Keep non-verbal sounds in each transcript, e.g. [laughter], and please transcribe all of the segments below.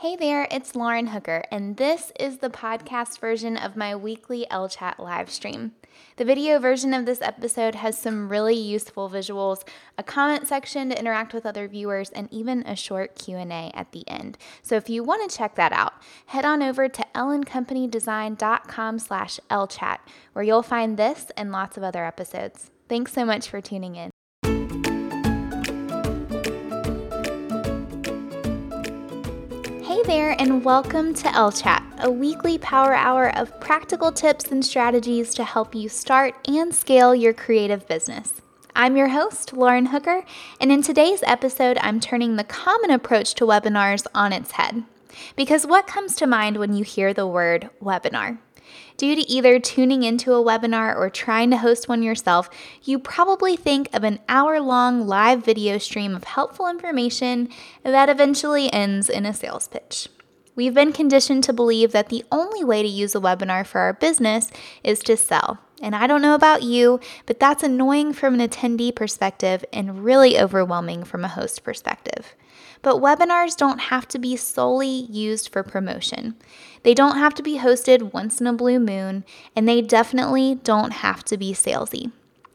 Hey there, it's Lauren Hooker, and this is the podcast version of my weekly Ellechat live stream. The video version of this episode has some really useful visuals, a comment section to interact with other viewers, and even a short Q&A at the end. So if you want to check that out, head on over to elleandcompanydesigncom slash ellechat, where you'll find this and lots of other episodes. Thanks so much for tuning in. There, and welcome to Ellechat, a weekly power hour of practical tips and strategies to help you start and scale your creative business. I'm your host, Lauren Hooker, and in today's episode, I'm turning the common approach to webinars on its head. Because what comes to mind when you hear the word webinar? Due to either tuning into a webinar or trying to host one yourself, you probably think of an hour long live video stream of helpful information that eventually ends in a sales pitch. We've been conditioned to believe that the only way to use a webinar for our business is to sell. And I don't know about you, but that's annoying from an attendee perspective and really overwhelming from a host perspective. But webinars don't have to be solely used for promotion. They don't have to be hosted once in a blue moon, and they definitely don't have to be salesy.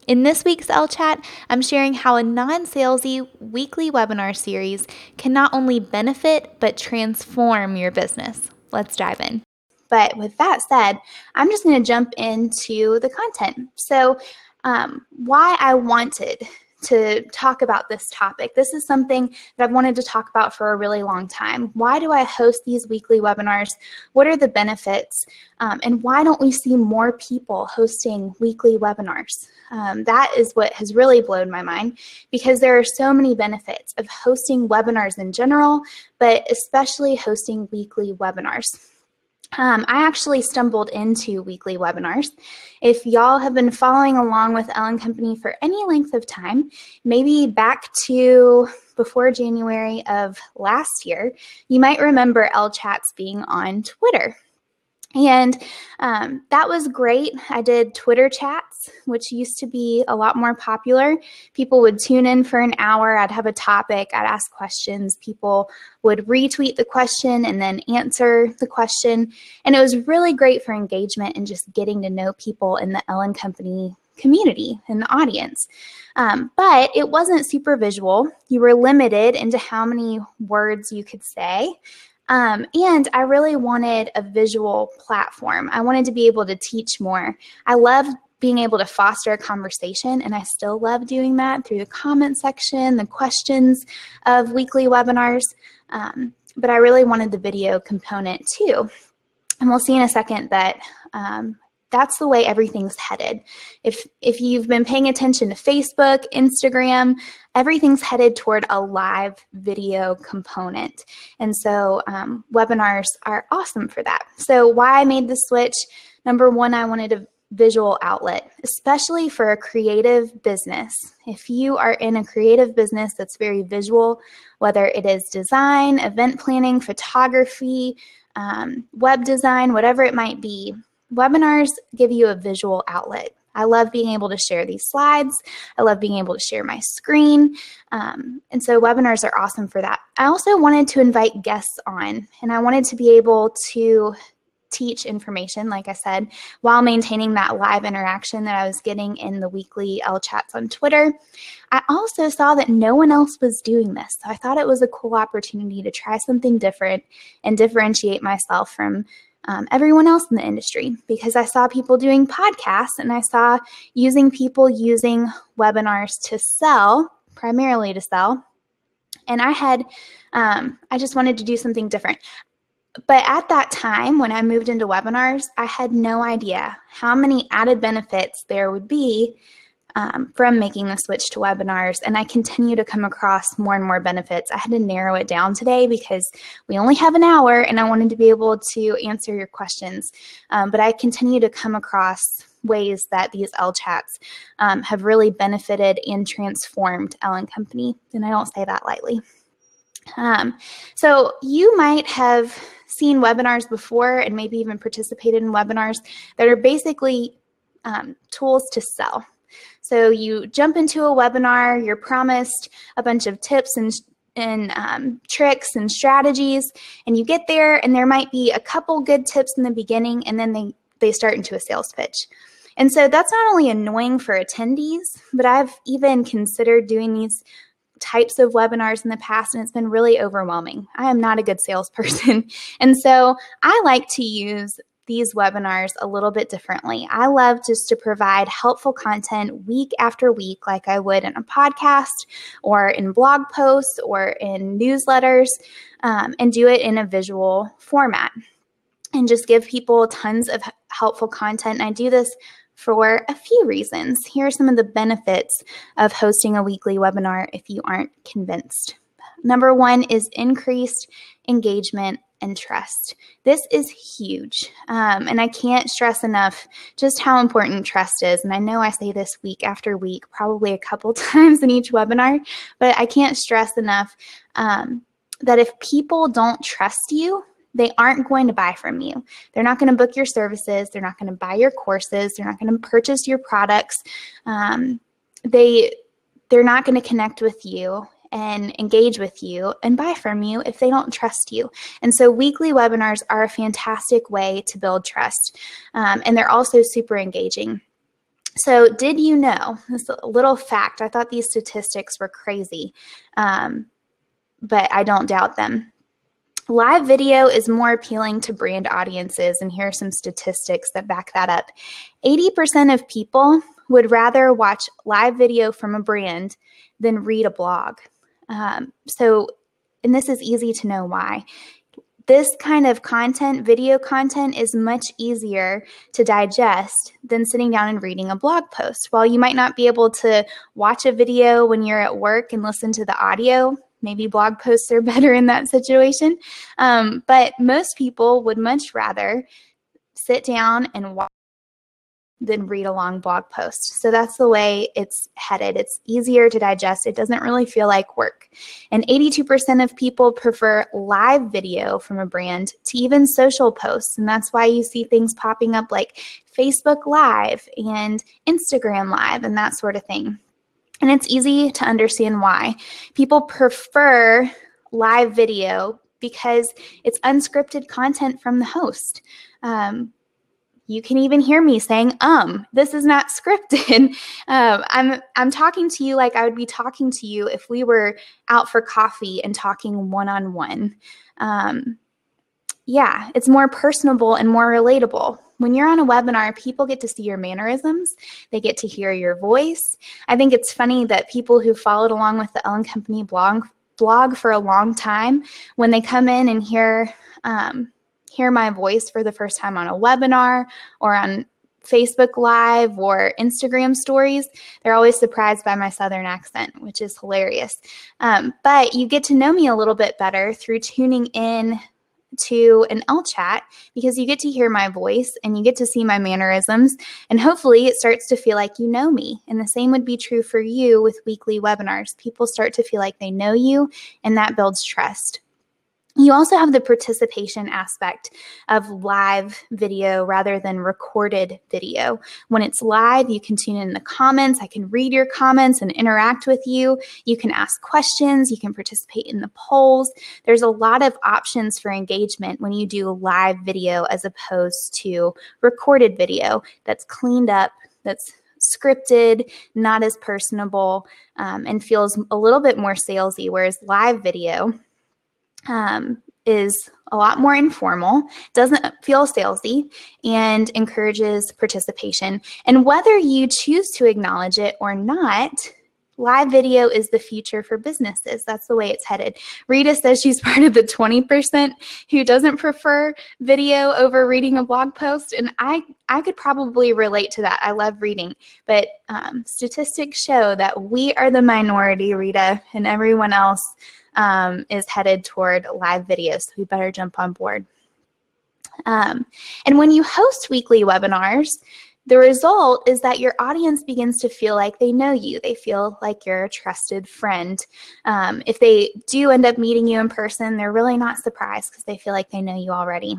In this week's Ellechat, I'm sharing how a non salesy weekly webinar series can not only benefit but transform your business. Let's dive in. But with that said, I'm just going to jump into the content. So, um, why I wanted to talk about this topic. This is something that I've wanted to talk about for a really long time. Why do I host these weekly webinars? What are the benefits? Um, and why don't we see more people hosting weekly webinars? Um, that is what has really blown my mind because there are so many benefits of hosting webinars in general, but especially hosting weekly webinars. Um, I actually stumbled into weekly webinars. If y'all have been following along with Elle & Company for any length of time, maybe back to before January of last year, you might remember Ellechats being on Twitter. And um, that was great. I did Twitter chats, which used to be a lot more popular. People would tune in for an hour. I'd have a topic, I'd ask questions. People would retweet the question and then answer the question. And it was really great for engagement and just getting to know people in the Elle & Company community and the audience. Um, but it wasn't super visual. You were limited into how many words you could say. Um, and I really wanted a visual platform. I wanted to be able to teach more. I love being able to foster a conversation, and I still love doing that through the comment section, the questions of weekly webinars. Um, but I really wanted the video component too. And we'll see in a second that um, that's the way everything's headed. If if you've been paying attention to Facebook, Instagram, everything's headed toward a live video component. And so um, webinars are awesome for that. So why I made the switch, number one, I wanted a visual outlet, especially for a creative business. If you are in a creative business that's very visual, whether it is design, event planning, photography, um, web design, whatever it might be, webinars give you a visual outlet. I love being able to share these slides. I love being able to share my screen. Um, and so webinars are awesome for that. I also wanted to invite guests on, and I wanted to be able to teach information, like I said, while maintaining that live interaction that I was getting in the weekly Ellechats on Twitter. I also saw that no one else was doing this. So I thought it was a cool opportunity to try something different and differentiate myself from um, everyone else in the industry because I saw people doing podcasts and I saw using people using webinars to sell, primarily to sell. And I had, um, I just wanted to do something different. But at that time, when I moved into webinars, I had no idea how many added benefits there would be um, from making the switch to webinars. And I continue to come across more and more benefits. I had to narrow it down today because we only have an hour and I wanted to be able to answer your questions. Um, but I continue to come across ways that these Ellechats um, have really benefited and transformed Elle & Company. And I don't say that lightly. Um, so you might have seen webinars before and maybe even participated in webinars that are basically um, tools to sell. So you jump into a webinar, you're promised a bunch of tips and and um, tricks and strategies. And you get there, and there might be a couple good tips in the beginning, and then they, they start into a sales pitch. And so that's not only annoying for attendees, but I've even considered doing these types of webinars in the past and it's been really overwhelming. I am not a good salesperson. [laughs] and so I like to use these webinars a little bit differently. I love just to provide helpful content week after week, like I would in a podcast or in blog posts or in newsletters, um, and do it in a visual format and just give people tons of helpful content. And I do this for a few reasons. Here are some of the benefits of hosting a weekly webinar if you aren't convinced. Number one is increased engagement and trust. This is huge. Um, and I can't stress enough just how important trust is. And I know I say this week after week, probably a couple [laughs] times in each webinar, but I can't stress enough um, that if people don't trust you, they aren't going to buy from you. They're not going to book your services. They're not going to buy your courses. They're not going to purchase your products. Um, they they're not going to connect with you and engage with you and buy from you if they don't trust you. And so, weekly webinars are a fantastic way to build trust, um, and they're also super engaging. So, did you know this little fact? I thought these statistics were crazy, um, but I don't doubt them. Live video is more appealing to brand audiences, and here are some statistics that back that up. 80% of people would rather watch live video from a brand than read a blog. Um, so, and this is easy to know why. This kind of content, video content, is much easier to digest than sitting down and reading a blog post. While you might not be able to watch a video when you're at work and listen to the audio, maybe blog posts are [laughs] better in that situation. Um, but most people would much rather sit down and watch than read a long blog post. So that's the way it's headed. It's easier to digest. It doesn't really feel like work. And 82% of people prefer live video from a brand to even social posts. And that's why you see things popping up like Facebook Live and Instagram Live and that sort of thing. And it's easy to understand why. People prefer live video because it's unscripted content from the host. Um, you can even hear me saying um this is not [laughs] scripted. Um, i'm i'm talking to you like i would be talking to you if we were out for coffee and talking one-on-one. Um, yeah it's more personable and more relatable. When you're on a webinar, people get to see your mannerisms, they get to hear your voice. I think it's funny that people who followed along with the Elle & Company blog blog for a long time, when they come in and hear um, hear my voice for the first time on a webinar or on Facebook Live or Instagram stories, they're always surprised by my Southern accent, which is hilarious. Um, but you get to know me a little bit better through tuning in to an Ellechat because you get to hear my voice and you get to see my mannerisms. And hopefully, it starts to feel like you know me. And the same would be true for you with weekly webinars. People start to feel like they know you, and that builds trust. You also have the participation aspect of live video rather than recorded video. When it's live, you can tune in the comments. I can read your comments and interact with you. You can ask questions. You can participate in the polls. There's a lot of options for engagement when you do live video as opposed to recorded video that's cleaned up, that's scripted, not as personable, um, and feels a little bit more salesy. Whereas live video, um, is a lot more informal, doesn't feel salesy, and encourages participation. And whether you choose to acknowledge it or not, live video is the future for businesses. That's the way it's headed. Rita says she's [laughs] part of the 20% who doesn't prefer video over reading a blog post. And I, I could probably relate to that. I love reading, but um, statistics show that we are the minority, Rita, and everyone else um, is headed toward live videos. So we better jump on board. Um, and when you host weekly webinars, the result is that your audience begins to feel like they know you. They feel like you're a trusted friend. Um, if they do end up meeting you in person, they're really not surprised because they feel like they know you already.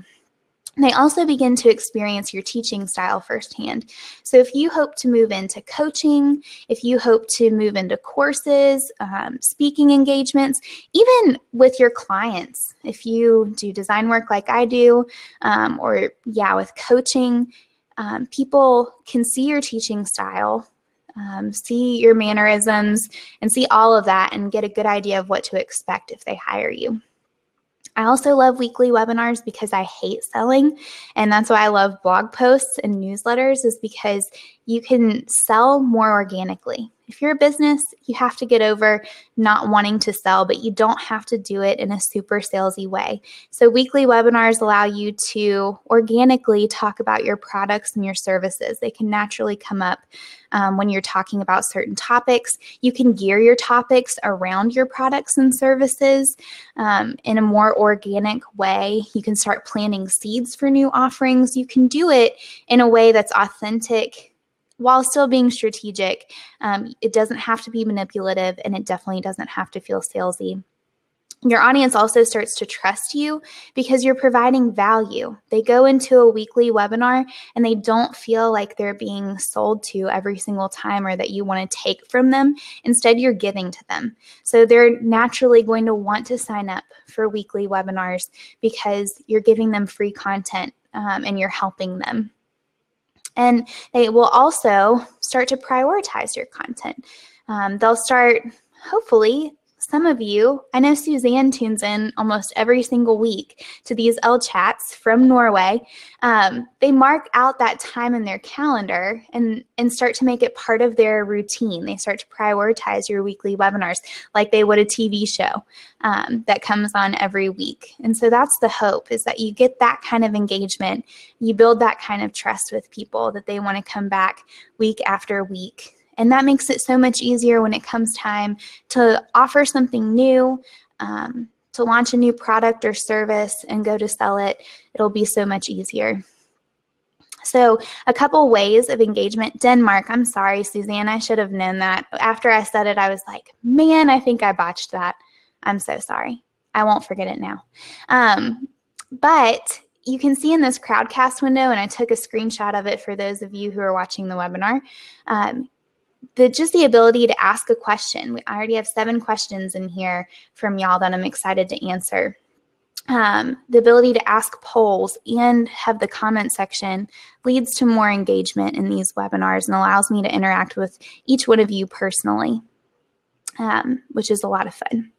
They also begin to experience your teaching style firsthand. So, if you hope to move into coaching, if you hope to move into courses, um, speaking engagements, even with your clients, if you do design work like I do, um, or yeah, with coaching, um, people can see your teaching style. Um, see your mannerisms and see all of that and get a good idea of what to expect if they hire you. I also love weekly webinars because I hate selling. And that's why I love blog posts and newsletters, is because you can sell more organically. If you're a business, you have to get over not wanting to sell, but you don't have to do it in a super salesy way. So, weekly webinars allow you to organically talk about your products and your services. They can naturally come up um, when you're talking about certain topics. You can gear your topics around your products and services um, in a more organic way. You can start planting seeds for new offerings. You can do it in a way that's authentic while still being strategic. Um, it doesn't have to be manipulative and it definitely doesn't have to feel salesy. Your audience also starts to trust you because you're providing value. They go into a weekly webinar and they don't feel like they're being sold to every single time or that you want to take from them. Instead, you're giving to them. So they're naturally going to want to sign up for weekly webinars because you're giving them free content um, and you're helping them. And they will also start to prioritize your content. Um, they'll start, hopefully, some of you, I know Suzanne tunes in almost every single week to these Ellechats from Norway. Um, they mark out that time in their calendar and, and start to make it part of their routine. They start to prioritize your weekly webinars like they would a TV show um, that comes on every week. And so that's the hope is that you get that kind of engagement. You build that kind of trust with people that they want to come back week after week and that makes it so much easier when it comes time to offer something new, um, to launch a new product or service and go to sell it. It'll be so much easier. So, a couple ways of engagement. Denmark, I'm sorry, Suzanne, I should have known that. After I said it, I was like, man, I think I botched that. I'm so sorry. I won't forget it now. Um, but you can see in this Crowdcast window, and I took a screenshot of it for those of you who are watching the webinar. Um, the just the ability to ask a question. We, already have seven questions in here from y'all that I'm excited to answer. Um, the ability to ask polls and have the comment section leads to more engagement in these webinars and allows me to interact with each one of you personally, um, which is a lot of fun.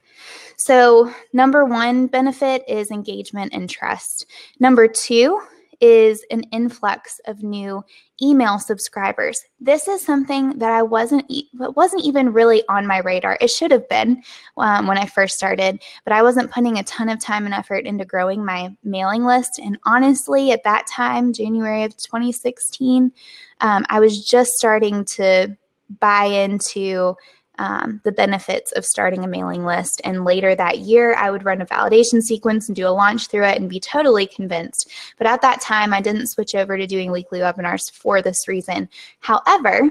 So, number one benefit is engagement and trust. Number two is an influx of new email subscribers. This is something that I wasn't e- wasn't even really on my radar. It should have been um, when I first started, but I wasn't putting a ton of time and effort into growing my mailing list. And honestly, at that time, January of 2016, um, I was just starting to buy into um, the benefits of starting a mailing list. And later that year, I would run a validation sequence and do a launch through it and be totally convinced. But at that time, I didn't switch over to doing weekly webinars for this reason. However,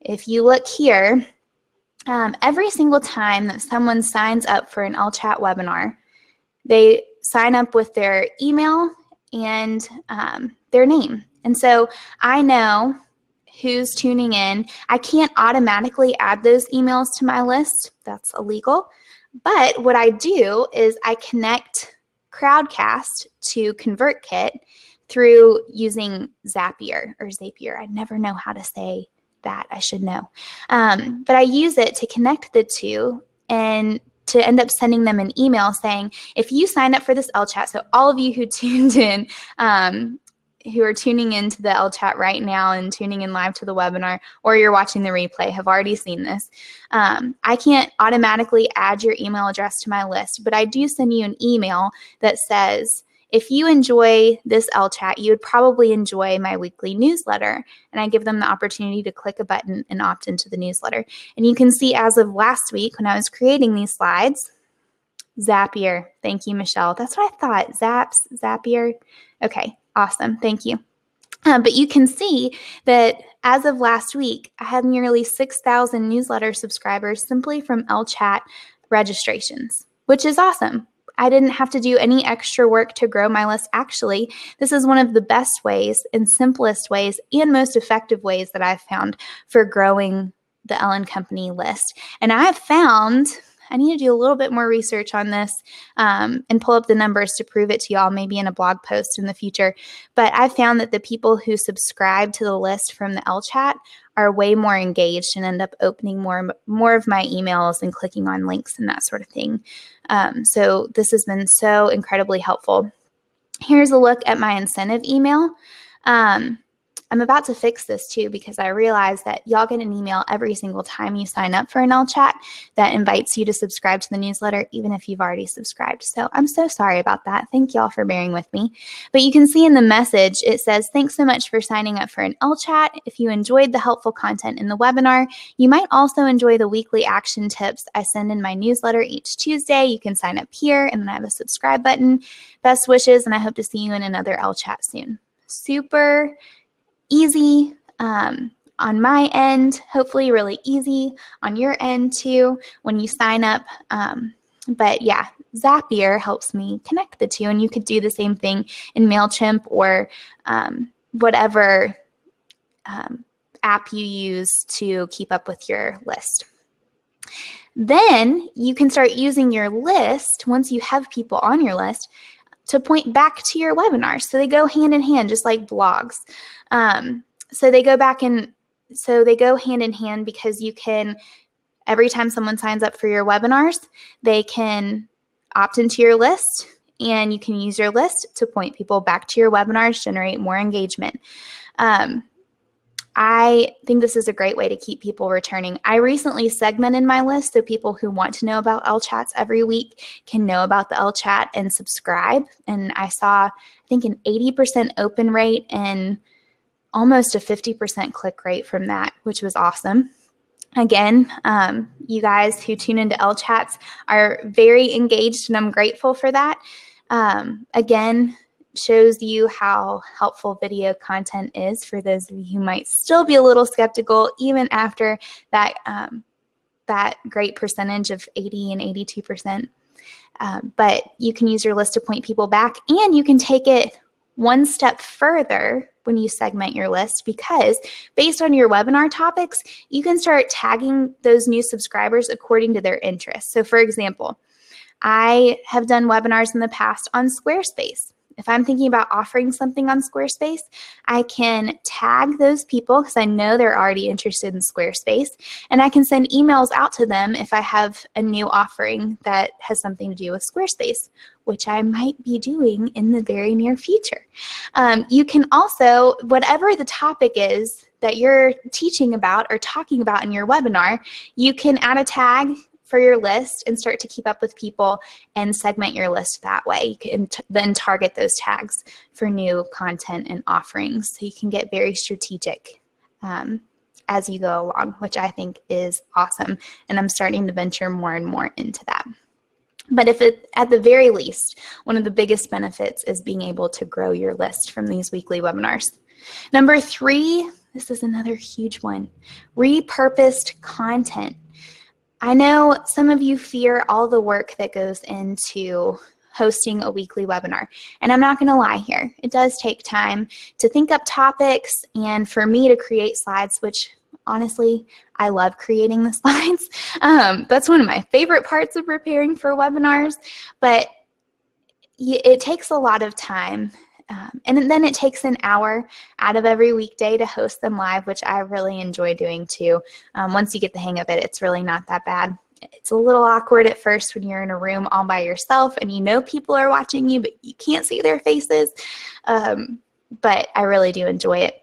if you look here, um, every single time that someone signs up for an Ellechat webinar, they sign up with their email and um, their name. And so I know who's tuning in. I can't automatically add those emails to my list, that's illegal. But what I do is I connect Crowdcast to ConvertKit through using Zapier or Zapier. I never know how to say that. I should know. Um, but I use it to connect the two and to end up sending them an email saying, if you sign up for this Ellechat, so all of you who [laughs] tuned in um, who are tuning into the Ellechat right now and tuning in live to the webinar, or you're watching the replay, have already seen this. Um, I can't automatically add your email address to my list, but I do send you an email that says, if you enjoy this Ellechat, you would probably enjoy my weekly newsletter. And I give them the opportunity to click a button and opt into the newsletter. And you can see as of last week when I was creating these slides, Zapier. Thank you, Michelle. That's what I thought. Zaps, Zapier. Okay, Awesome. Thank you. Um, but you can see that as of last week, I had nearly 6,000 newsletter subscribers simply from Ellechat registrations, which is awesome. I didn't have to do any extra work to grow my list. Actually, this is one of the best ways and simplest ways and most effective ways that I've found for growing the Elle & Company list. And I've found I need to do a little bit more research on this um, and pull up the numbers to prove it to y'all, maybe in a blog post in the future. But I found that the people who subscribe to the list from the Ellechat are way more engaged and end up opening more more of my emails and clicking on links and that sort of thing. Um, so this has been so incredibly helpful. Here's a look at my incentive email. Um, I'm about to fix this too because I realized that y'all get an email every single time you sign up for an Ellechat that invites you to subscribe to the newsletter, even if you've already subscribed. So I'm so sorry about that. Thank y'all for bearing with me. But you can see in the message, it says, Thanks so much for signing up for an Ellechat. If you enjoyed the helpful content in the webinar, you might also enjoy the weekly action tips I send in my newsletter each Tuesday. You can sign up here and then I have a subscribe button. Best wishes, and I hope to see you in another Ellechat soon. Super easy um, on my end, hopefully, really easy on your end too when you sign up. Um, but yeah, Zapier helps me connect the two, and you could do the same thing in MailChimp or um, whatever um, app you use to keep up with your list. Then you can start using your list once you have people on your list to point back to your webinars. So they go hand in hand, just like blogs. Um, so they go back and so they go hand in hand because you can, every time someone signs up for your webinars, they can opt into your list and you can use your list to point people back to your webinars, generate more engagement. Um, I think this is a great way to keep people returning. I recently segmented my list so people who want to know about Ellechats every week can know about the Ellechat and subscribe. And I saw, I think, an 80% open rate and almost a 50% click rate from that, which was awesome. Again, um, you guys who tune into Ellechats are very engaged, and I'm grateful for that. Um, again, shows you how helpful video content is for those of you who might still be a little skeptical even after that um, that great percentage of 80 and 82 percent. Um, but you can use your list to point people back, and you can take it one step further when you segment your list because based on your webinar topics, you can start tagging those new subscribers according to their interests. So, for example, I have done webinars in the past on Squarespace. If I'm thinking about offering something on Squarespace, I can tag those people because I know they're already interested in Squarespace, and I can send emails out to them if I have a new offering that has something to do with Squarespace, which I might be doing in the very near future. Um, you can also, whatever the topic is that you're teaching about or talking about in your webinar, you can add a tag for your list and start to keep up with people and segment your list that way. You can then target those tags for new content and offerings. So you can get very strategic um, as you go along, which I think is awesome. And I'm starting to venture more and more into that. But if it, at the very least, one of the biggest benefits is being able to grow your list from these weekly webinars. Number three, this is another huge one repurposed content. I know some of you fear all the work that goes into hosting a weekly webinar. And I'm not going to lie here. It does take time to think up topics and for me to create slides, which honestly, I love creating the [laughs] slides. Um, that's one of my favorite parts of preparing for webinars, but it takes a lot of time um, and then it takes an hour out of every weekday to host them live, which I really enjoy doing too. Um, once you get the hang of it, it's really not that bad. It's a little awkward at first when you're in a room all by yourself and you know people are watching you, but you can't see their faces. Um, but I really do enjoy it.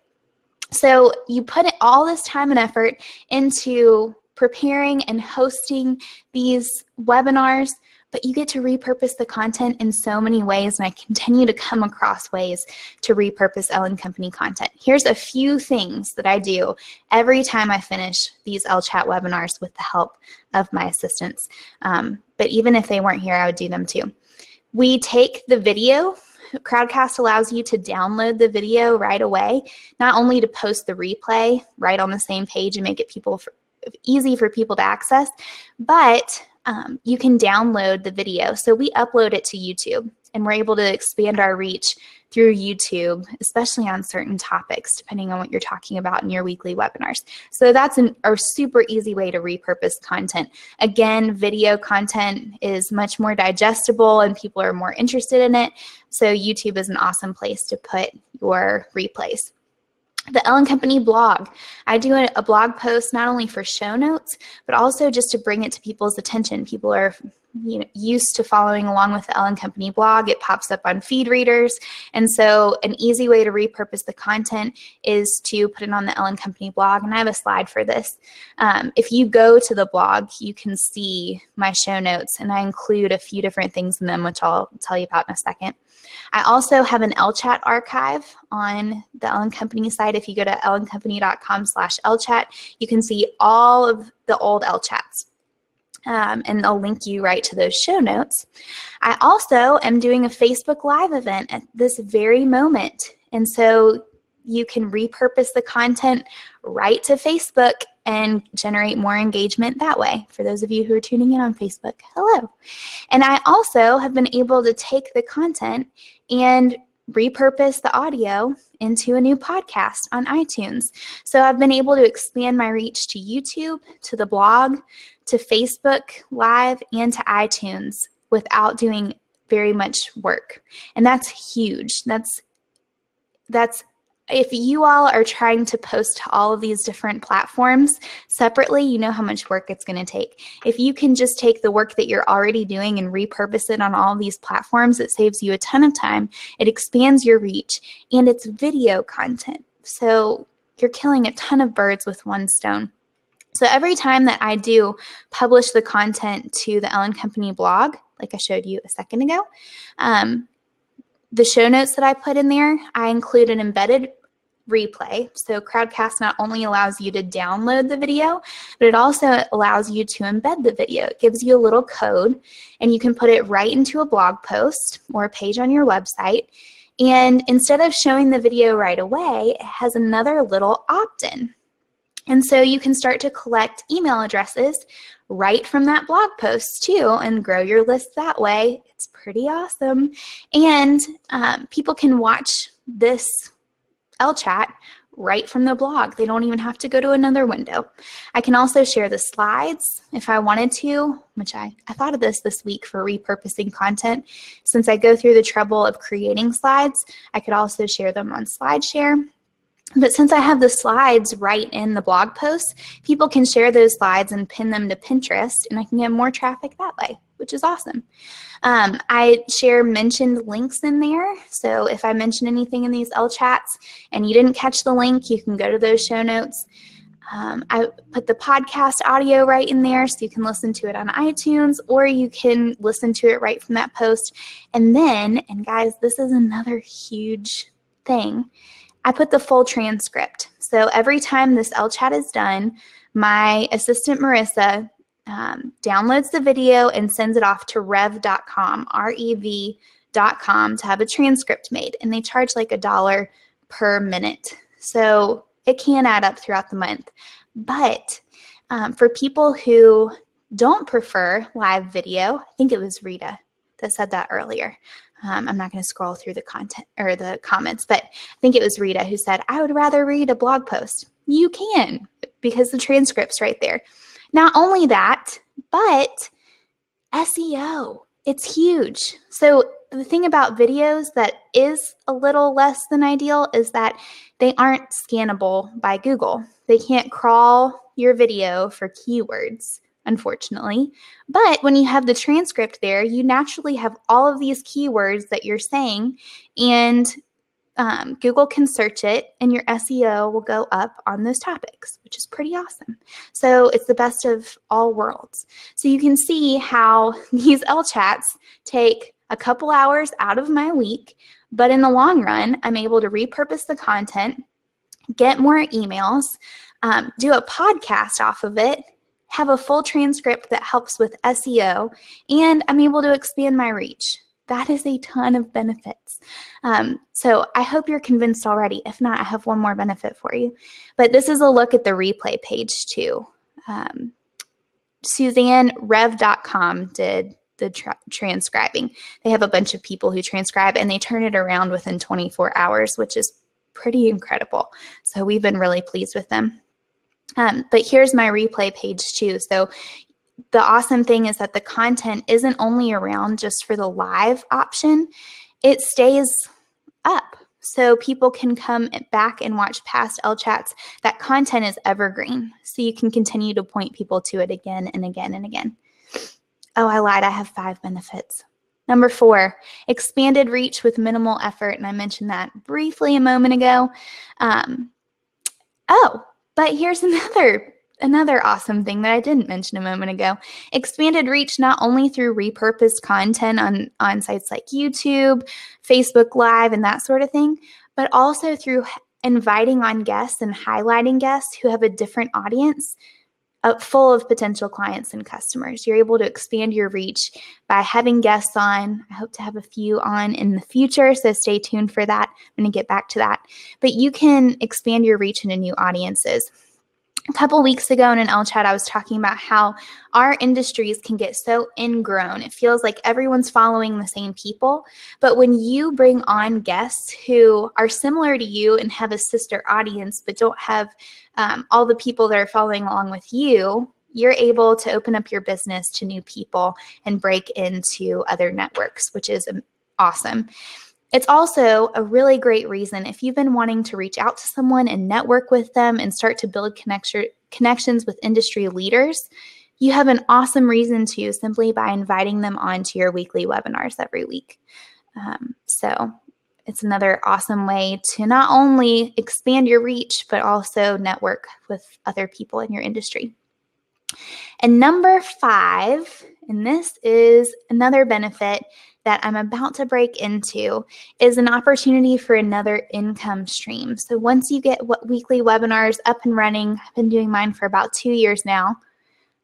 So you put all this time and effort into preparing and hosting these webinars but you get to repurpose the content in so many ways, and I continue to come across ways to repurpose Elle & Company content. Here's a few things that I do every time I finish these Ellechat webinars with the help of my assistants. Um, but even if they weren't here, I would do them too. We take the video Crowdcast allows you to download the video right away, not only to post the replay right on the same page and make it people for, easy for people to access, but um, you can download the video. So we upload it to YouTube and we're able to expand our reach through YouTube, especially on certain topics, depending on what you're talking about in your weekly webinars. So that's an, a super easy way to repurpose content. Again, video content is much more digestible and people are more interested in it. So YouTube is an awesome place to put your replays the Elle & Company blog. I do a, a, blog post not only for show notes, but also just to bring it to people's attention. People are you know, used to following along with the Elle & Company blog. It pops up on feed readers. And so an easy way to repurpose the content is to put it on the Elle & Company blog. And I have a slide for this. Um, if you go to the blog, you can see my show notes and I include a few different things in them, which I'll tell you about in a second. I also have an Ellechat archive on the Elle & Company site. If you go to elleandcompany.com slash Ellechat, you can see all of the old Ellechats. Um, and I'll link you right to those show notes. I also am doing a Facebook Live event at this very moment. And so you can repurpose the content right to Facebook and generate more engagement that way. For those of you who are tuning in on Facebook, hello. And I also have been able to take the content and repurpose the audio into a new podcast on iTunes. So I've been able to expand my reach to YouTube, to the blog, to Facebook Live, and to iTunes without doing very much work. And that's huge. That's that's if you all are trying to post to all of these different platforms separately, you know how much work it's going to take. If you can just take the work that you're already doing and repurpose it on all these platforms, it saves you a ton of time. It expands your reach and it's video content. So you're killing a ton of birds with one stone. So every time that I do publish the content to the Elle & Company blog, like I showed you a second ago, um, the show notes that I put in there, I include an embedded replay. So Crowdcast not only allows you to download the video, but it also allows you to embed the video. It gives you a little code and you can put it right into a blog post or a page on your website. And instead of showing the video right away, it has another little opt-in. And so you can start to collect email addresses right from that blog post too and grow your list that way. It's pretty awesome. And um, people can watch this Ellechat right from the blog. They don't even have to go to another window. I can also share the slides if I wanted to, which I, I thought of this this week for repurposing content. Since I go through the trouble of creating slides, I could also share them on SlideShare. But since I have the slides right in the blog post, people can share those slides and pin them to Pinterest, and I can get more traffic that way, which is awesome. Um, I share mentioned links in there. So if I mention anything in these Ellechats and you didn't catch the link, you can go to those show notes. Um, I put the podcast audio right in there so you can listen to it on iTunes or you can listen to it right from that post. And then, and guys, this is another huge thing, I put the full transcript. So every time this Ellechat is done, my assistant Marissa um, downloads the video and sends it off to rev.com, R-E-V.com to have a transcript made. And they charge like a dollar per minute. So it can add up throughout the month. But um, for people who don't prefer live video, I think it was Rita that said that earlier. Um, I'm not going to scroll through the content or the comments, but I think it was Rita who said, I would rather read a blog post. You can because the transcript's right there. Not only that, but SEO. It's huge. So the thing about videos that is a little less than ideal is that they aren't scannable by Google. They can't crawl your video for keywords unfortunately. But when you have the transcript there, you naturally have all of these keywords that you're saying, and um, Google can search it, and your SEO will go up on those topics, which is pretty awesome. So it's the best of all worlds. So you can see how [laughs] these Ellechats take a couple hours out of my week, but in the long run, I'm able to repurpose the content, get more emails, um, do a podcast off of it, have a full transcript that helps with SEO, and I'm able to expand my reach. That is a ton of benefits. Um, so I hope you're convinced already. If not, I have one more benefit for you. But this is a look at the replay page too. Um, Suzanne Rev.com did the tra- transcribing. They have a bunch of people who transcribe and they turn it around within 24 hours, which is pretty incredible. So we've been really pleased with them. Um, but here's my replay page too. So the awesome thing is that the content isn't only around just for the live option, it stays up. So people can come back and watch past Ellechats. That content is evergreen. So you can continue to point people to it again and again and again. Oh, I lied. I have five benefits. Number four, expanded reach with minimal effort. And I mentioned that briefly a moment ago. Um, oh, but here's [laughs] another another awesome thing that I didn't mention a moment ago. Expanded reach not only through repurposed content on, on sites like YouTube, Facebook Live, and that sort of thing, but also through inviting on guests and highlighting guests who have a different audience uh, full of potential clients and customers. You're able to expand your reach by having guests on. I hope to have a few on in the future, so stay tuned for that. I'm going to get back to that. But you can expand your reach into new audiences a couple weeks ago in an Ellechat, I was talking about how our industries can get so ingrown. It feels like everyone's following the same people. But when you bring on guests who are similar to you and have a sister audience, but don't have um, all the people that are following along with you, you're able to open up your business to new people and break into other networks, which is awesome. It's also a really great reason if you've been wanting to reach out to someone and network with them and start to build connection, connections with industry leaders. You have an awesome reason to simply by inviting them onto your weekly webinars every week. Um, so it's another awesome way to not only expand your reach, but also network with other people in your industry. And number five, and this is another benefit that I'm about to break into is an opportunity for another income stream. So once you get what weekly webinars up and running, I've been doing mine for about two years now.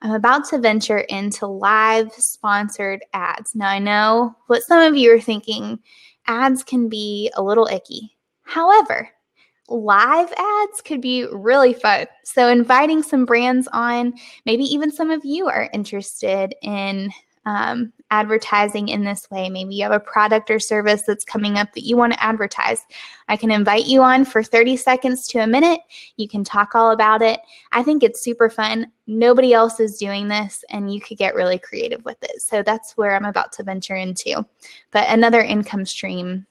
I'm about to venture into live sponsored ads. Now, I know what some of you are thinking ads can be a little icky. However, live ads could be really fun. So, inviting some brands on, maybe even some of you are interested in um, advertising in this way. Maybe you have a product or service that's coming up that you want to advertise. I can invite you on for 30 seconds to a minute. You can talk all about it. I think it's super fun. Nobody else is doing this, and you could get really creative with it. So that's where I'm about to venture into. But another income stream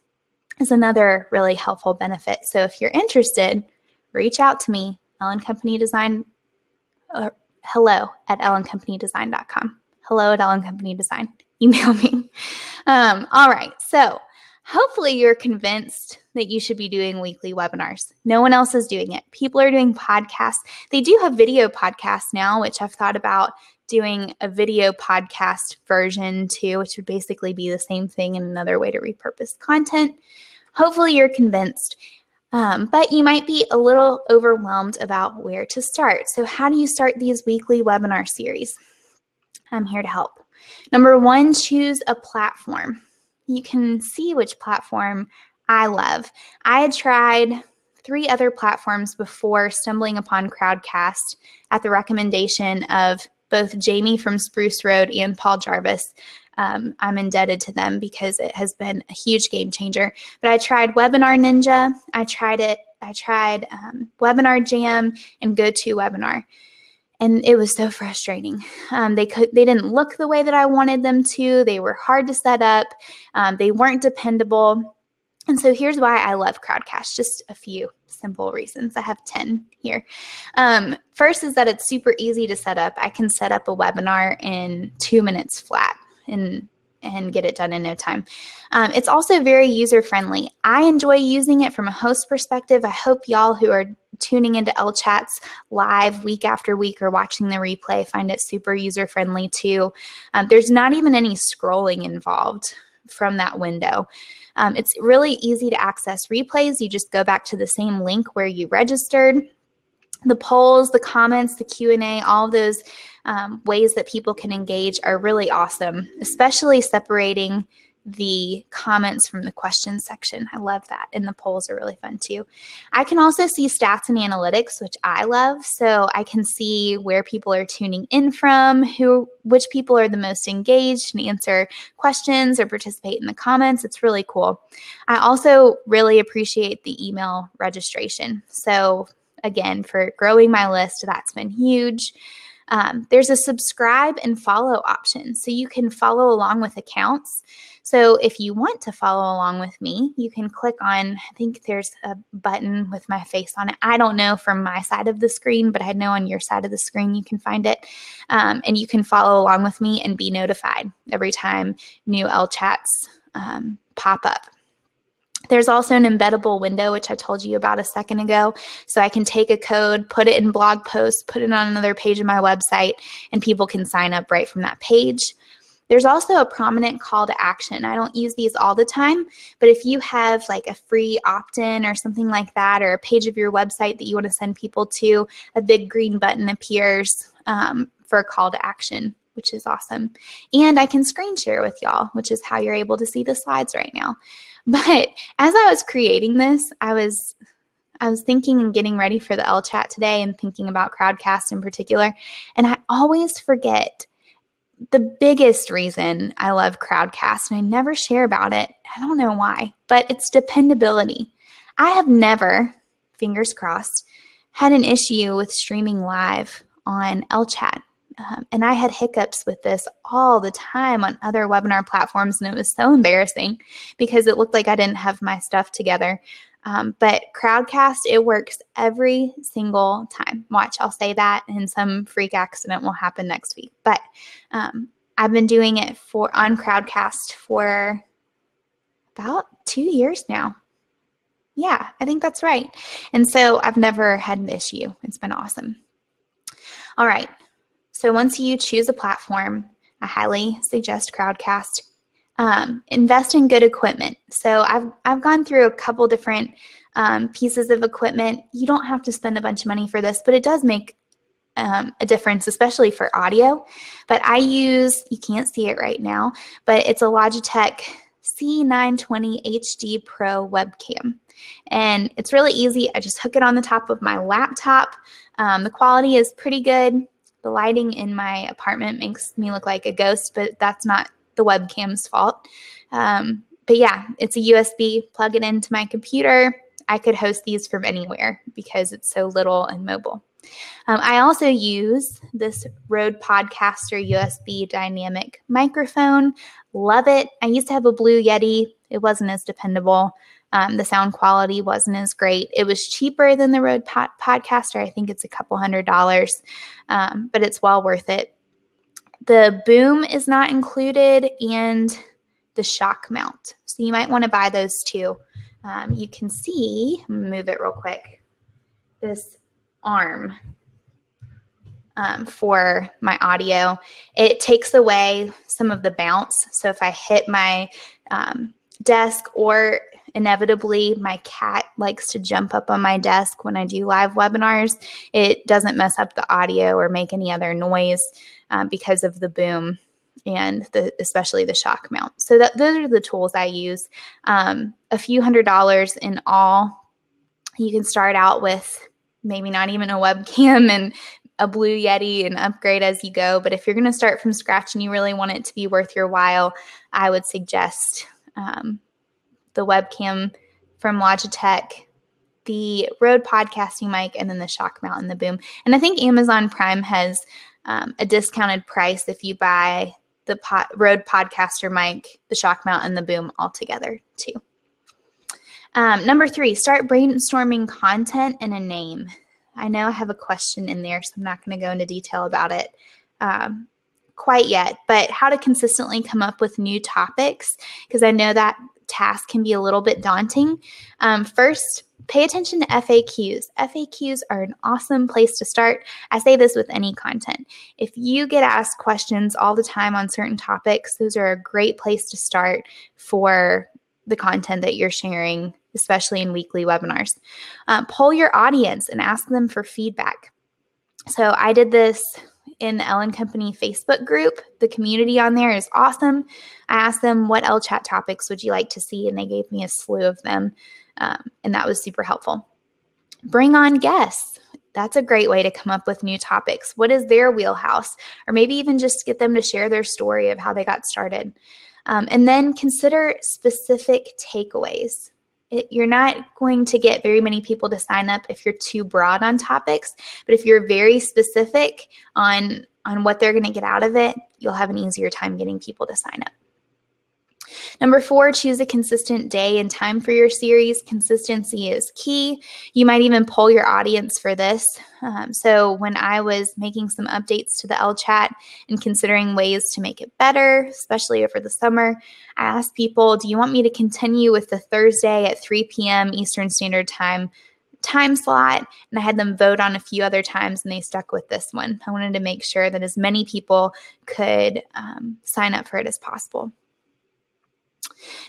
is another really helpful benefit. So if you're interested, reach out to me, Elle & Company Design. Uh, hello at elleandcompanydesign.com hello at Elle & Company Design. [laughs] Email me. Um, all right. So hopefully you're convinced that you should be doing weekly webinars. No one else is doing it. People are doing podcasts. They do have video podcasts now, which I've thought about doing a video podcast version too, which would basically be the same thing and another way to repurpose content. Hopefully you're convinced. Um, but you might be a little overwhelmed about where to start. So, how do you start these weekly webinar series? I'm here to help. Number one, choose a platform. You can see which platform I love. I had tried three other platforms before stumbling upon Crowdcast at the recommendation of both Jamie from Spruce Road and Paul Jarvis. Um, I'm indebted to them because it has been a huge game changer. But I tried WebinarNinja, I tried it, I tried um, WebinarJam and GoToWebinar and it was so frustrating. Um, they could they didn't look the way that I wanted them to. They were hard to set up. Um, they weren't dependable. And so here's why I love Crowdcast. Just a few simple reasons. I have 10 here. Um, first is that it's super easy to set up. I can set up a webinar in two minutes flat. And and get it done in no time. Um, it's also very user friendly. I enjoy using it from a host perspective. I hope y'all who are tuning into Ellechats live week after week or watching the replay find it super user friendly too. Um, there's not even any scrolling involved from that window. Um, it's really easy to access replays. You just go back to the same link where you registered. The polls, the comments, the Q&A, all those um, ways that people can engage are really awesome, especially separating the comments from the questions section. I love that. And the polls are really fun too. I can also see stats and analytics, which I love. So I can see where people are tuning in from, who which people are the most engaged and answer questions or participate in the comments. It's really cool. I also really appreciate the email registration. So again, for growing my list, that's been huge. Um, there's a subscribe and follow option. So you can follow along with accounts. So if you want to follow along with me, you can click on, I think there's a button with my face on it. I don't know from my side of the screen, but I know on your side of the screen you can find it. Um, and you can follow along with me and be notified every time new Ellechats um, pop up. There's also an embeddable window, which I told you about a second ago. So I can take a code, put it in blog posts, put it on another page of my website, and people can sign up right from that page. There's also a prominent call to action. I don't use these all the time, but if you have like a free opt in or something like that, or a page of your website that you want to send people to, a big green button appears um, for a call to action, which is awesome. And I can screen share with y'all, which is how you're able to see the slides right now. [laughs] But as I was creating this, I was I was thinking and getting ready for the Ellechat today and thinking about Crowdcast in particular. And I always forget the biggest reason I love Crowdcast, and I never share about it. I don't know why, but it's dependability. I have never, fingers crossed, had an issue with streaming live on Ellechat. Um, and I had hiccups with this all the time on other webinar platforms, and it was so embarrassing because it looked like I didn't have my stuff together. Um, but Crowdcast, it works every single time. Watch, I'll say that, and some freak accident will happen next week. But um, I've been doing it for on Crowdcast for about two years now. Yeah, I think that's right. And so I've never had an issue. It's been awesome. All right, so once you choose a platform, I highly suggest Crowdcast. Um, invest in good equipment. So I've I've gone through a couple different um, pieces of equipment. You don't have to spend a bunch of money for this, but it does make um, a difference, especially for audio. But I use you can't see it right now, but it's a Logitech C920 HD Pro webcam. And it's really easy. I just hook it on the top of my laptop. Um, the quality is pretty good. The lighting in my apartment makes me look like a ghost, but that's not the webcam's fault. Um, but yeah, it's a USB, plug it into my computer. I could host these from anywhere because it's so little and mobile. Um, I also use this Rode Podcaster USB dynamic microphone. Love it. I used to have a Blue Yeti, it wasn't as dependable. Um, the sound quality wasn't as great. It was cheaper than the Rode pod- Podcaster. I think it's a couple hundred dollars, um, but it's well worth it. The boom is not included and the shock mount. So you might want to buy those too. Um, you can see, move it real quick, this arm um, for my audio. It takes away some of the bounce. So if I hit my um, desk or inevitably my cat likes to jump up on my desk when I do live webinars. It doesn't mess up the audio or make any other noise um, because of the boom and the, especially the shock mount. So that, those are the tools I use. Um, a few hundred dollars in all. You can start out with maybe not even a webcam [laughs] and a Blue Yeti and upgrade as you go. But if you're going to start from scratch and you really want it to be worth your while, I would suggest um, the webcam from Logitech, the Rode podcasting mic, and then the shock mount and the boom. And I think Amazon Prime has um, a discounted price if you buy the pod, Rode podcaster mic, the shock mount, and the boom all together too. Um, number three, start brainstorming content and a name. I know I have a question in there, so I'm not going to go into detail about it. Um, quite yet, but how to consistently come up with new topics because I know that task can be a little bit daunting. Um, first, pay attention to FAQs. FAQs are an awesome place to start. I say this with any content. If you get asked questions all the time on certain topics, those are a great place to start for the content that you're sharing, especially in weekly webinars. Um, poll your audience and ask them for feedback. So I did this in the Elle & Company Facebook group. The community on there is awesome. I asked them what Ellechat topics would you like to see, and they gave me a slew of them, um, and that was super helpful. Bring on guests. That's a great way to come up with new topics. What is their wheelhouse? Or maybe even just get them to share their story of how they got started. Um, and then consider specific takeaways. It, you're not going to get very many people to sign up if you're too broad on topics, but if you're very specific on on what they're going to get out of it, you'll have an easier time getting people to sign up. Number four, choose a consistent day and time for your series. Consistency is key. You might even poll your audience for this. Um, so, when I was making some updates to the Ellechat and considering ways to make it better, especially over the summer, I asked people, Do you want me to continue with the Thursday at 3 p.m. Eastern Standard Time? time slot and I had them vote on a few other times and they stuck with this one. I wanted to make sure that as many people could um, sign up for it as possible.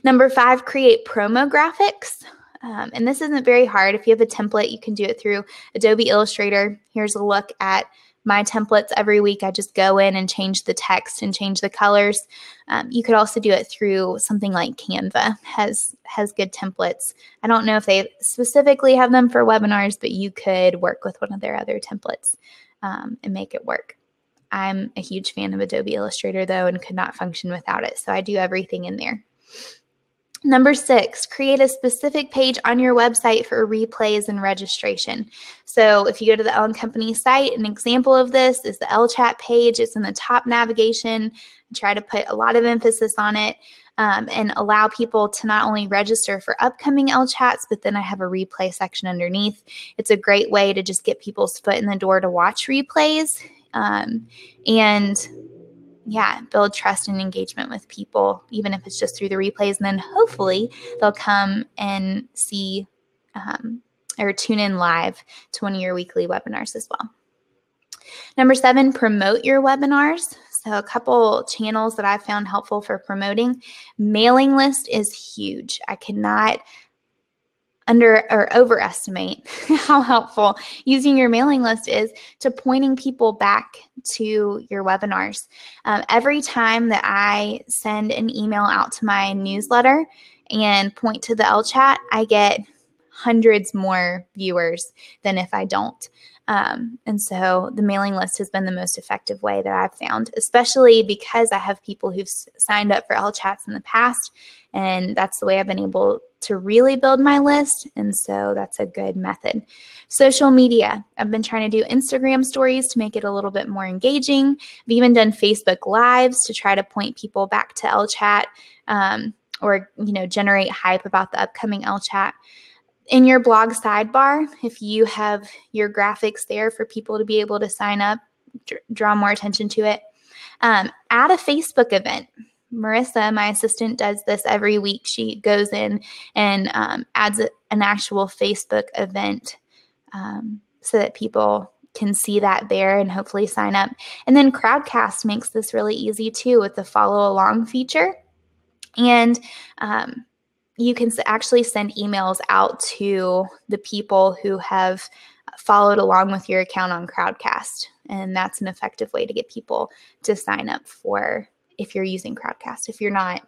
Number five, create promo graphics. Um, and this isn't very hard. If you have a template, you can do it through Adobe Illustrator. Here's a look at my templates every week. I just go in and change the text and change the colors. Um, you could also do it through something like Canva has has good templates. I don't know if they specifically have them for webinars, but you could work with one of their other templates um, and make it work. I'm a huge fan of Adobe Illustrator though and could not function without it. So I do everything in there. Number six, create a specific page on your website for replays and registration. So if you go to the Elle & Company site, an example of this is the Ellechat page. It's in the top navigation. I try to put a lot of emphasis on it um, and allow people to not only register for upcoming Ellechats, but then I have a replay section underneath. It's a great way to just get people's foot in the door to watch replays. Um, and yeah, build trust and engagement with people, even if it's just through the replays. And then hopefully they'll come and see um, or tune in live to one of your weekly webinars as well. Number seven, promote your webinars. So, a couple channels that I found helpful for promoting. Mailing list is huge. I cannot under or overestimate [laughs] how helpful using your mailing list is to pointing people back to your webinars. Um, every time that I send an email out to my newsletter and point to the Ellechat, I get hundreds more viewers than if I don't. Um, and so the mailing list has been the most effective way that I've found, especially because I have people who've signed up for Ellechats in the past. And that's the way I've been able to really build my list. And so that's a good method. Social media. I've been trying to do Instagram stories to make it a little bit more engaging. I've even done Facebook Lives to try to point people back to Ellechat um, or, you know, generate hype about the upcoming Ellechat in your blog sidebar, if you have your graphics there for people to be able to sign up, dr- draw more attention to it, um, add a Facebook event. Marissa, my assistant, does this every week. She goes in and um, adds a, an actual Facebook event um, so that people can see that there and hopefully sign up. And then Crowdcast makes this really easy too with the follow along feature. And um, you can actually send emails out to the people who have followed along with your account on Crowdcast. And that's an effective way to get people to sign up for if you're using Crowdcast. If you're not,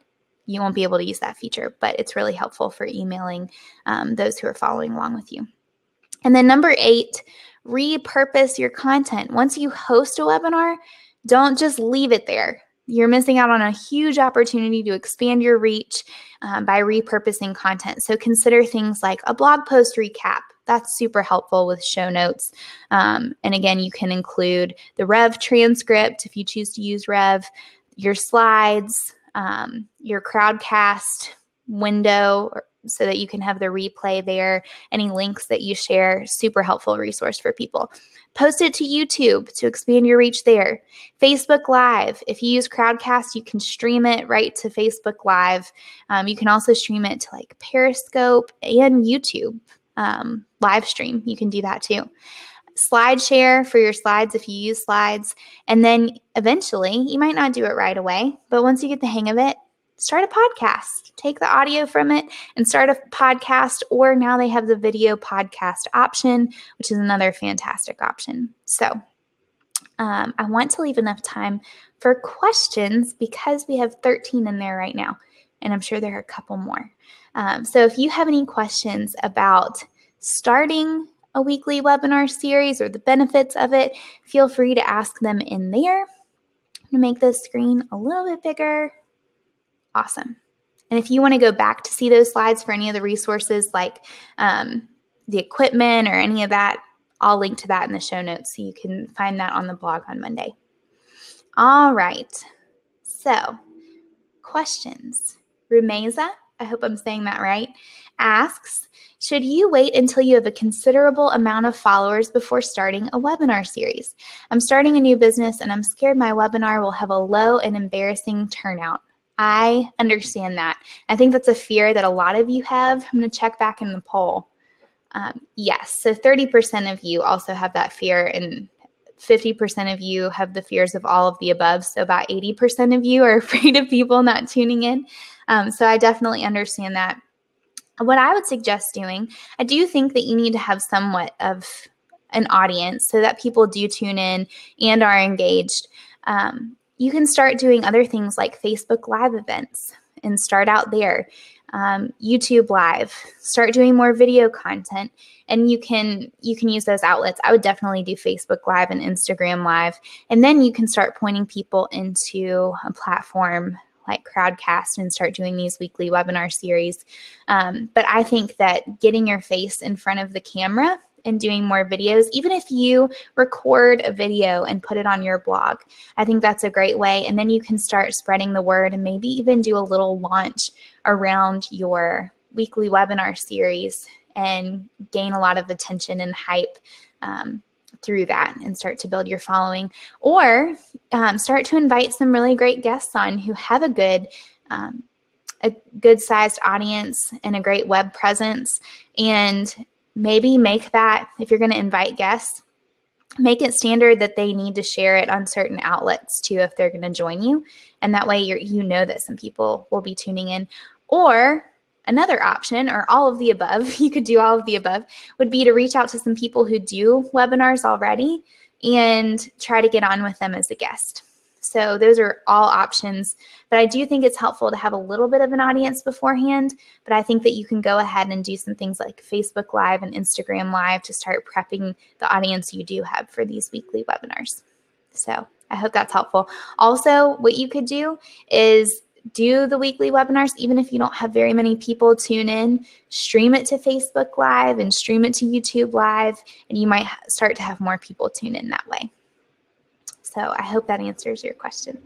you won't be able to use that feature, but it's really helpful for emailing um, those who are following along with you. And then number eight, repurpose your content. Once you host a webinar, don't just leave it there. You're missing out on a huge opportunity to expand your reach um, by repurposing content. So consider things like a blog post recap. That's super helpful with show notes. Um, and again, you can include the Rev transcript if you choose to use Rev, your slides, um, your Crowdcast window so that you can have the replay there. Any links that you share, super helpful resource for people. Post it to YouTube to expand your reach there. Facebook Live. If you use Crowdcast, you can stream it right to Facebook Live. Um, you can also stream it to like Periscope and YouTube um, live stream. You can do that too. SlideShare for your slides if you use slides. And then eventually, you might not do it right away, but once you get the hang of it, start a podcast. Take the audio from it and start a podcast. Or now they have the video podcast option, which is another fantastic option. So, um, I want to leave enough time for questions because we have 13 in there right now, and I'm sure there are a couple more. Um, so if you have any questions about starting a weekly webinar series or the benefits of it, feel free to ask them in there. I'm to make this screen a little bit bigger. Awesome. And if you want to go back to see those slides for any of the resources like um, the equipment or any of that, I'll link to that in the show notes so you can find that on the blog on Monday. All right. So, questions. Rumeza, I hope I'm saying that right, asks Should you wait until you have a considerable amount of followers before starting a webinar series? I'm starting a new business and I'm scared my webinar will have a low and embarrassing turnout. I understand that. I think that's a fear that a lot of you have. I'm going to check back in the poll. Um, yes, so 30% of you also have that fear, and 50% of you have the fears of all of the above. So about 80% of you are [laughs] afraid of people not tuning in. Um, so I definitely understand that. What I would suggest doing, I do think that you need to have somewhat of an audience so that people do tune in and are engaged. Um, you can start doing other things like Facebook Live events and start out there. Um, YouTube Live, start doing more video content, and you can you can use those outlets. I would definitely do Facebook Live and Instagram Live, and then you can start pointing people into a platform like Crowdcast and start doing these weekly webinar series. Um, but I think that getting your face in front of the camera and doing more videos, even if you record a video and put it on your blog. I think that's a great way. And then you can start spreading the word and maybe even do a little launch around your weekly webinar series and gain a lot of attention and hype. Um, through that and start to build your following or um, start to invite some really great guests on who have a good um, a good sized audience and a great web presence and maybe make that, if you're going to invite guests, make it standard that they need to share it on certain outlets too if they're going to join you. And that way you you know that some people will be tuning in. Or another option, or all of the above, [laughs] you could do all of the above, would be to reach out to some people who do webinars already and try to get on with them as a guest. So those are all options. But I do think it's helpful to have a little bit of an audience beforehand. But I think that you can go ahead and do some things like Facebook Live and Instagram Live to start prepping the audience you do have for these weekly webinars. So I hope that's helpful. Also, what you could do is do the weekly webinars, even if you don't have very many people tune in, stream it to Facebook Live and stream it to YouTube Live, and you might start to have more people tune in that way. So I hope that answers your question.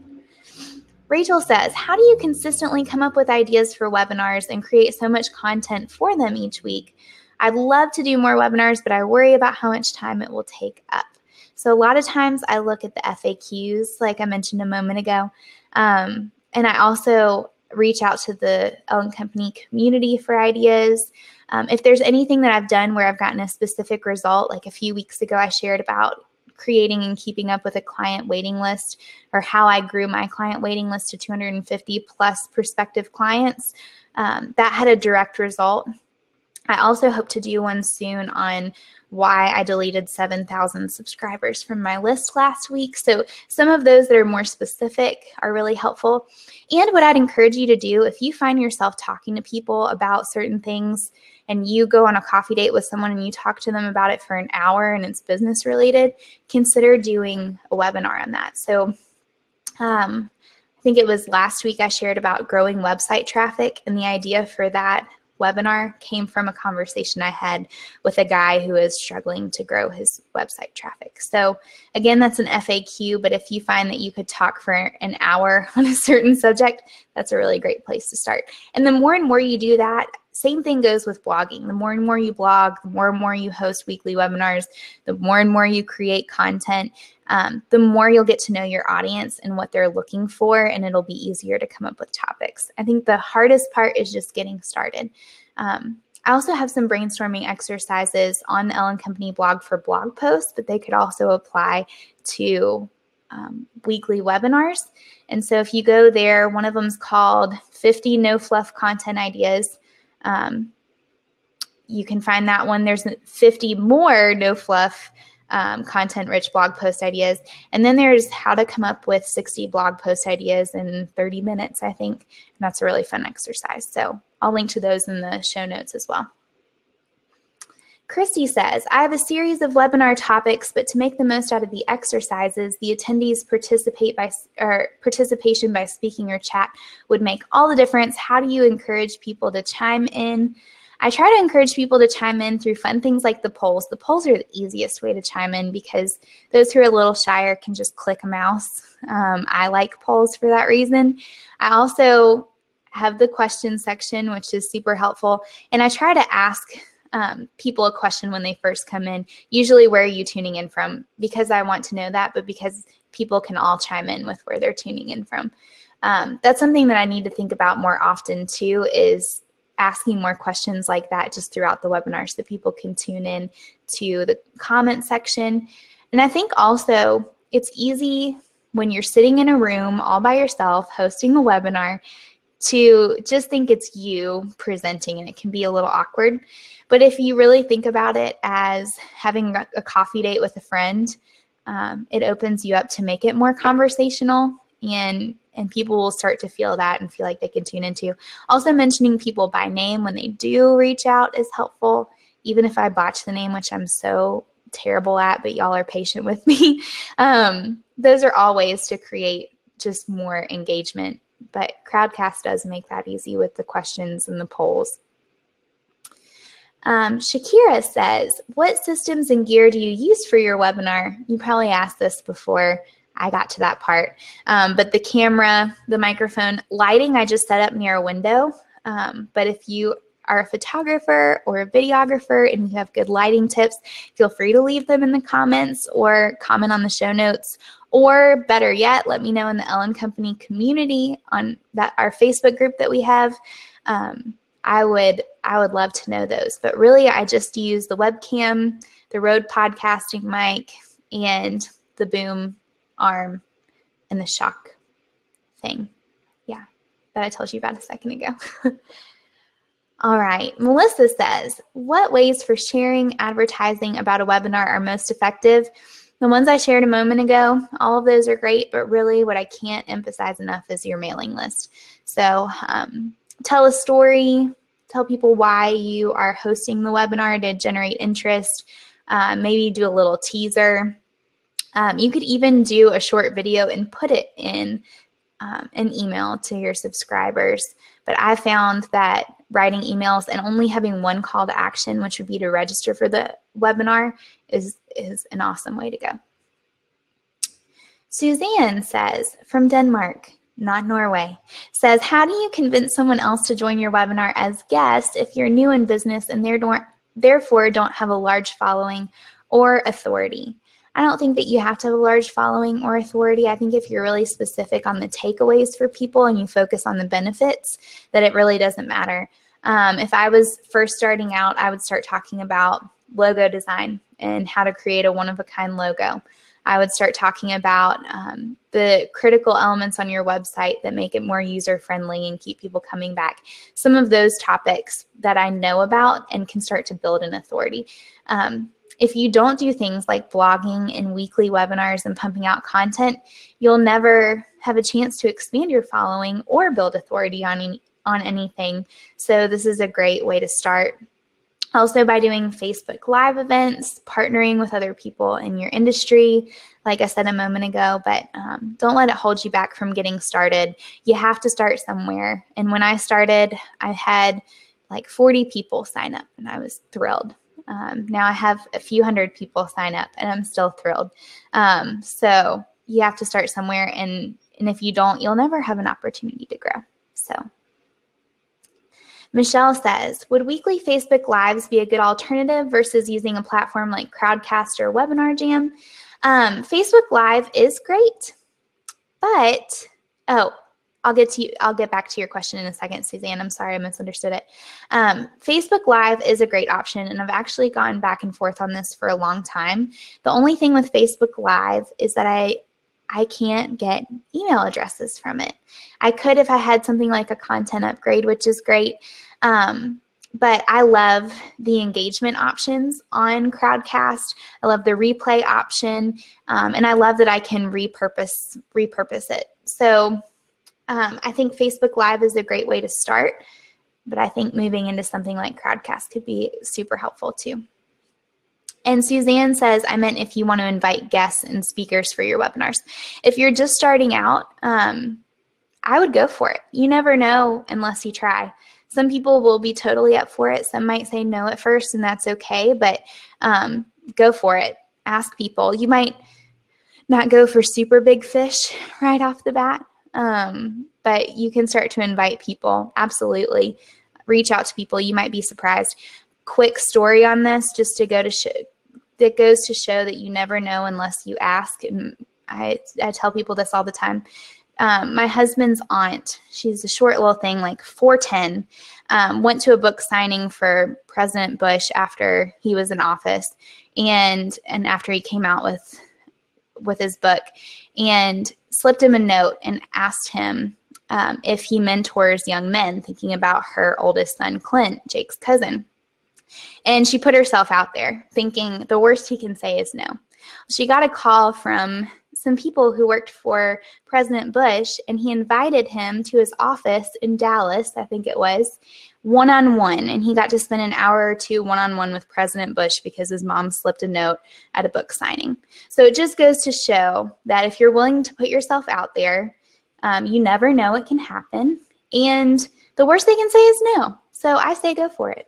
Rachel says, How do you consistently come up with ideas for webinars and create so much content for them each week? I'd love to do more webinars, but I worry about how much time it will take up. So, a lot of times I look at the FAQs, like I mentioned a moment ago, um, and I also reach out to the Elle & Company community for ideas. Um, if there's anything that I've done where I've gotten a specific result, like a few weeks ago, I shared about creating and keeping up with a client waiting list or how I grew my client waiting list to 250 plus prospective clients. Um, that had a direct result. I also hope to do one soon on why I deleted 7,000 subscribers from my list last week. So, some of those that are more specific are really helpful. And what I'd encourage you to do if you find yourself talking to people about certain things and you go on a coffee date with someone and you talk to them about it for an hour and it's business related, consider doing a webinar on that. So, um, I think it was last week I shared about growing website traffic, and the idea for that webinar came from a conversation I had with a guy who is struggling to grow his website traffic. So, again, that's an FAQ, but if you find that you could talk for an hour [laughs] on a certain subject, that's a really great place to start. And the more and more you do that, same thing goes with blogging. The more and more you blog, the more and more you host weekly webinars, the more and more you create content, um, the more you'll get to know your audience and what they're looking for, and it'll be easier to come up with topics. I think the hardest part is just getting started. Um, I also have some brainstorming exercises on the Elle & Company blog for blog posts, but they could also apply to um, weekly webinars. And so if you go there, one of them is called 50 No Fluff Content Ideas. Um, you can find that one. There's 50 more no fluff um, content rich blog post ideas. And then there's how to come up with 60 blog post ideas in 30 minutes, I think. And that's a really fun exercise. So I'll link to those in the show notes as well. Christy says, I have a series of webinar topics, but to make the most out of the exercises, the attendees participate by or participation by speaking or chat would make all the difference. How do you encourage people to chime in? I try to encourage people to chime in through fun things like the polls. The polls are the easiest way to chime in because those who are a little shyer can just click a mouse. Um, I like polls for that reason. I also have the question section, which is super helpful. And I try to ask um, people a question when they first come in. Usually, where are you tuning in from? Because I want to know that, but because people can all chime in with where they're tuning in from. Um, that's something that I need to think about more often too. Is asking more questions like that just throughout the webinar so that people can tune in to the comment section. And I think also it's easy when you're sitting in a room all by yourself hosting a webinar to just think it's you presenting and it can be a little awkward. But if you really think about it as having a coffee date with a friend, um, it opens you up to make it more conversational and and people will start to feel that and feel like they can tune into. Also mentioning people by name when they do reach out is helpful, even if I botch the name, which I'm so terrible at, but y'all are patient with [laughs] me. Um, those are all ways to create just more engagement but Crowdcast does make that easy with the questions and the polls. Um, Shakira says, What systems and gear do you use for your webinar? You probably asked this before I got to that part. Um, but the camera, the microphone, lighting, I just set up near a window. Um, but if you are a photographer or a videographer and you have good lighting tips, feel free to leave them in the comments or comment on the show notes or better yet, let me know in the Elle & Company community on that our Facebook group that we have. Um, I would I would love to know those. But really, I just use the webcam, the Rode podcasting mic, and the boom arm and the shock thing. Yeah, that I told you about a second ago. [laughs] All right, Melissa says, what ways for sharing advertising about a webinar are most effective? The ones I shared a moment ago, all of those are great, but really what I can't emphasize enough is your mailing list. So um, tell a story, tell people why you are hosting the webinar to generate interest, uh, maybe do a little teaser. Um, you could even do a short video and put it in um, an email to your subscribers. But I found that writing emails and only having one call to action, which would be to register for the webinar, is, is an awesome way to go. Suzanne says from Denmark, not Norway, says, How do you convince someone else to join your webinar as guest if you're new in business and therefore don't have a large following or authority? I don't think that you have to have a large following or authority. I think if you're really specific on the takeaways for people and you focus on the benefits, that it really doesn't matter. Um, if I was first starting out, I would start talking about logo design and how to create a one of a kind logo. I would start talking about um, the critical elements on your website that make it more user friendly and keep people coming back. Some of those topics that I know about and can start to build an authority. Um, if you don't do things like blogging and weekly webinars and pumping out content, you'll never have a chance to expand your following or build authority on any, on anything. So this is a great way to start. Also, by doing Facebook Live events, partnering with other people in your industry, like I said a moment ago, but um, don't let it hold you back from getting started. You have to start somewhere. And when I started, I had like 40 people sign up, and I was thrilled. Um, now I have a few hundred people sign up, and I'm still thrilled. Um, so you have to start somewhere, and and if you don't, you'll never have an opportunity to grow. So. Michelle says, would weekly Facebook Lives be a good alternative versus using a platform like Crowdcast or WebinarJam? Um, Facebook Live is great, but oh, I'll get to you, I'll get back to your question in a second, Suzanne. I'm sorry I misunderstood it. Um, Facebook Live is a great option, and I've actually gone back and forth on this for a long time. The only thing with Facebook Live is that I I can't get email addresses from it. I could if I had something like a content upgrade, which is great. Um, but I love the engagement options on Crowdcast. I love the replay option, um, and I love that I can repurpose repurpose it. So um, I think Facebook Live is a great way to start, but I think moving into something like Crowdcast could be super helpful too. And Suzanne says, I meant if you want to invite guests and speakers for your webinars. If you're just starting out, um, I would go for it. You never know unless you try. Some people will be totally up for it. Some might say no at first, and that's okay, but um, go for it. Ask people. You might not go for super big fish [laughs] right off the bat, um, but you can start to invite people. Absolutely. Reach out to people. You might be surprised. Quick story on this, just to go to show, that goes to show that you never know unless you ask. And I, I tell people this all the time um, my husband's aunt, she's a short little thing, like 4'10, um, went to a book signing for President Bush after he was in office and and after he came out with with his book and slipped him a note and asked him um, if he mentors young men, thinking about her oldest son, Clint, Jake's cousin. And she put herself out there, thinking the worst he can say is no. She got a call from some people who worked for President Bush, and he invited him to his office in Dallas, I think it was, one on one. And he got to spend an hour or two one on one with President Bush because his mom slipped a note at a book signing. So it just goes to show that if you're willing to put yourself out there, um, you never know what can happen. And the worst they can say is no. So I say go for it.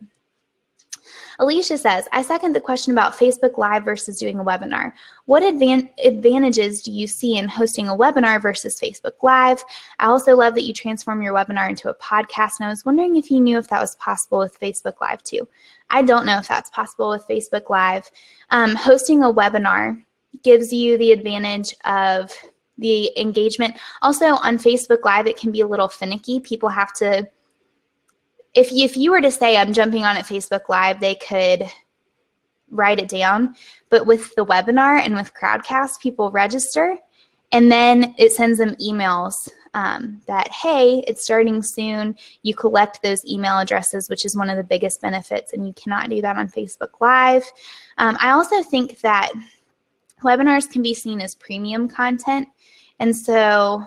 Alicia says, I second the question about Facebook Live versus doing a webinar. What advan advantages do you see in hosting a webinar versus Facebook Live? I also love that you transform your webinar into a podcast, and I was wondering if you knew if that was possible with Facebook Live too. I don't know if that's possible with Facebook Live. Um, hosting a webinar gives you the advantage of the engagement. Also, on Facebook Live, it can be a little finicky. People have to if you, if you were to say I'm jumping on at Facebook Live, they could write it down. But with the webinar and with Crowdcast, people register and then it sends them emails um, that, hey, it's starting soon. You collect those email addresses, which is one of the biggest benefits, and you cannot do that on Facebook Live. Um, I also think that webinars can be seen as premium content. And so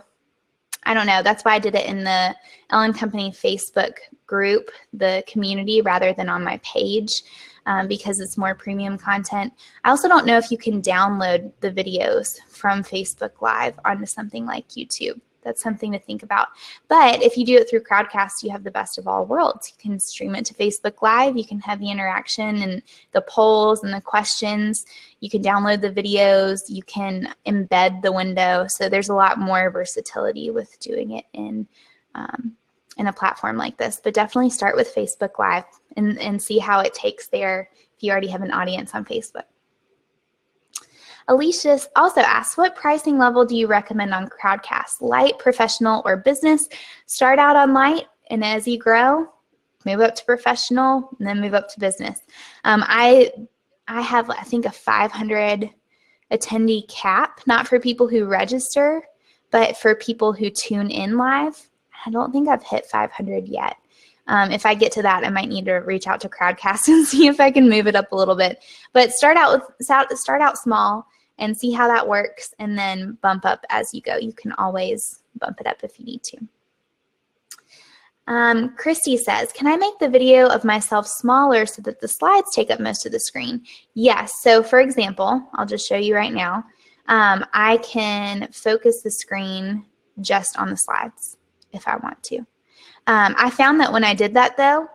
I don't know. That's why I did it in the Elle & Company Facebook group, the community, rather than on my page um, because it's more premium content. I also don't know if you can download the videos from Facebook Live onto something like YouTube that's something to think about. But if you do it through Crowdcast, you have the best of all worlds. You can stream it to Facebook Live, you can have the interaction and the polls and the questions. You can download the videos, you can embed the window. So there's a lot more versatility with doing it in um, in a platform like this. But definitely start with Facebook Live and, and see how it takes there if you already have an audience on Facebook. Alicia also asks, what pricing level do you recommend on Crowdcast? Light, professional, or business? Start out on light, and as you grow, move up to professional, and then move up to business. Um, I I have I think a 500 attendee cap, not for people who register, but for people who tune in live. I don't think I've hit 500 yet. Um, if I get to that, I might need to reach out to Crowdcast [laughs] and see if I can move it up a little bit. But start out with start out small and see how that works and then bump up as you go. You can always bump it up if you need to. Um, Christy says, can I make the video of myself smaller so that the slides take up most of the screen? Yes. So for example, I'll just show you right now. Um, I can focus the screen just on the slides if I want to. Um, I found that when I did that though,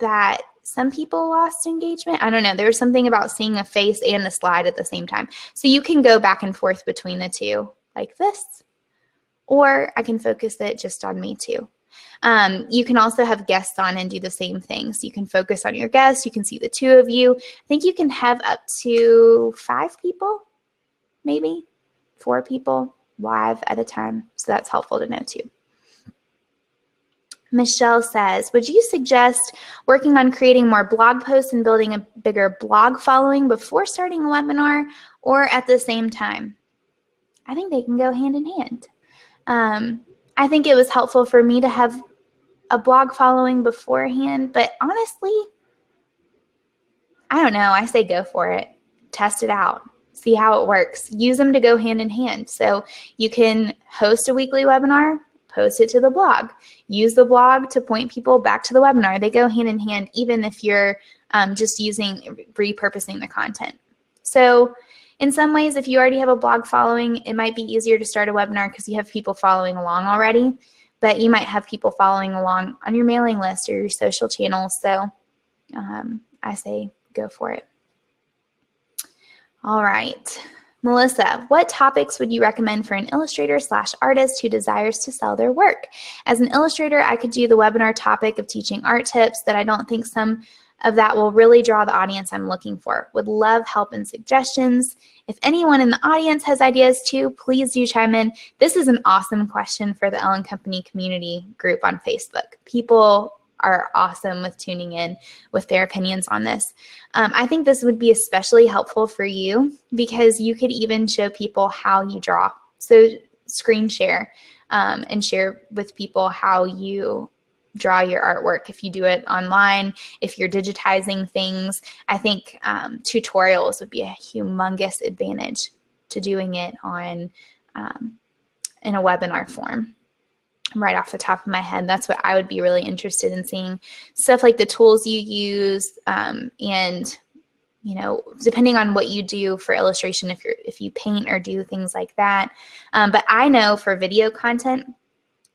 that some people lost engagement. I don't know. There was something about seeing a face and a slide at the same time. So you can go back and forth between the two like this, or I can focus it just on me too. Um, you can also have guests on and do the same thing. So you can focus on your guests. You can see the two of you. I think you can have up to five people, maybe four people live at a time. So that's helpful to know too. Michelle says, would you suggest working on creating more blog posts and building a bigger blog following before starting a webinar or at the same time? I think they can go hand in hand. Um, I think it was helpful for me to have a blog following beforehand, but honestly, I don't know. I say go for it. Test it out. See how it works. Use them to go hand in hand. So you can host a weekly webinar, post it to the blog. Use the blog to point people back to the webinar. They go hand in hand, even if you're um, just using repurposing the content. So in some ways, if you already have a blog following, it might be easier to start a webinar because you have people following along already. But you might have people following along on your mailing list or your social channels. So um, I say go for it. All right. Melissa, what topics would you recommend for an illustrator slash artist who desires to sell their work? As an illustrator, I could do the webinar topic of teaching art tips that I don't think some of that will really draw the audience I'm looking for. Would love help and suggestions. If anyone in the audience has ideas too, please do chime in. This is an awesome question for the Elle & Company community group on Facebook. People are awesome with tuning in with their opinions on this. Um, I think this would be especially helpful for you because you could even show people how you draw. So screen share um, and share with people how you draw your artwork if you do it online if you're digitizing things i think um, tutorials would be a humongous advantage to doing it on um, in a webinar form right off the top of my head that's what i would be really interested in seeing. Stuff like the tools you use um, and you know depending on what you do for illustration if you're if you paint or do things like that. Um, but i know for video content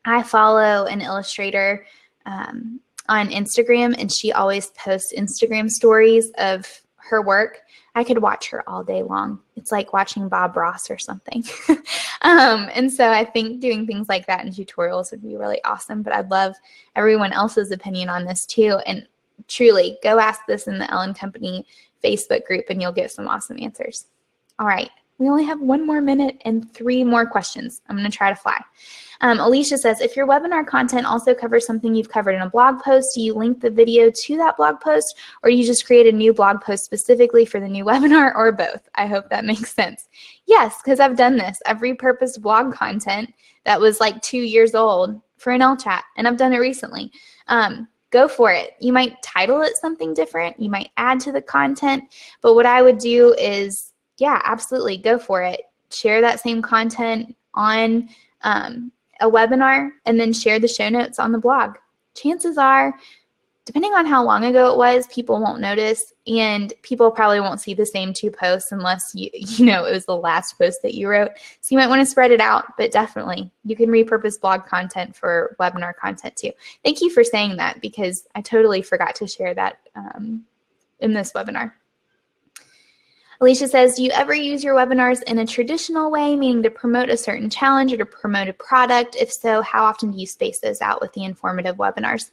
i follow an illustrator um, on instagram and she always posts instagram stories of her work I could watch her all day long. It's like watching Bob Ross or something. [laughs] um, and so I think doing things like that in tutorials would be really awesome. But I'd love everyone else's opinion on this too. And truly, go ask this in the Elle & Company Facebook group and you'll get some awesome answers. All right. We only have one more minute and three more questions. I'm going to try to fly. Um, Alicia says, if your webinar content also covers something you've covered in a blog post, do you link the video to that blog post or do you just create a new blog post specifically for the new [laughs] webinar or both? I hope that makes sense. Yes, because I've done this. I've repurposed blog content that was like two years old for an Ellechat, and I've done it recently. Um, go for it. You might title it something different. You might add to the content. But what I would do is, yeah, absolutely go for it. Share that same content on um, a webinar and then share the show notes on the blog. Chances are, depending on how long ago it was, people won't notice and people probably won't see the same two posts unless you [laughs] you know it was the last post that you wrote. So you might want to spread it out, but definitely you can repurpose blog content for webinar content too. Thank you for saying that because I totally forgot to share that um, in this webinar. Alicia says, do you ever use your webinars in a traditional way, meaning to promote a certain challenge or to promote a product? If so, how often do you space those out with the informative webinars?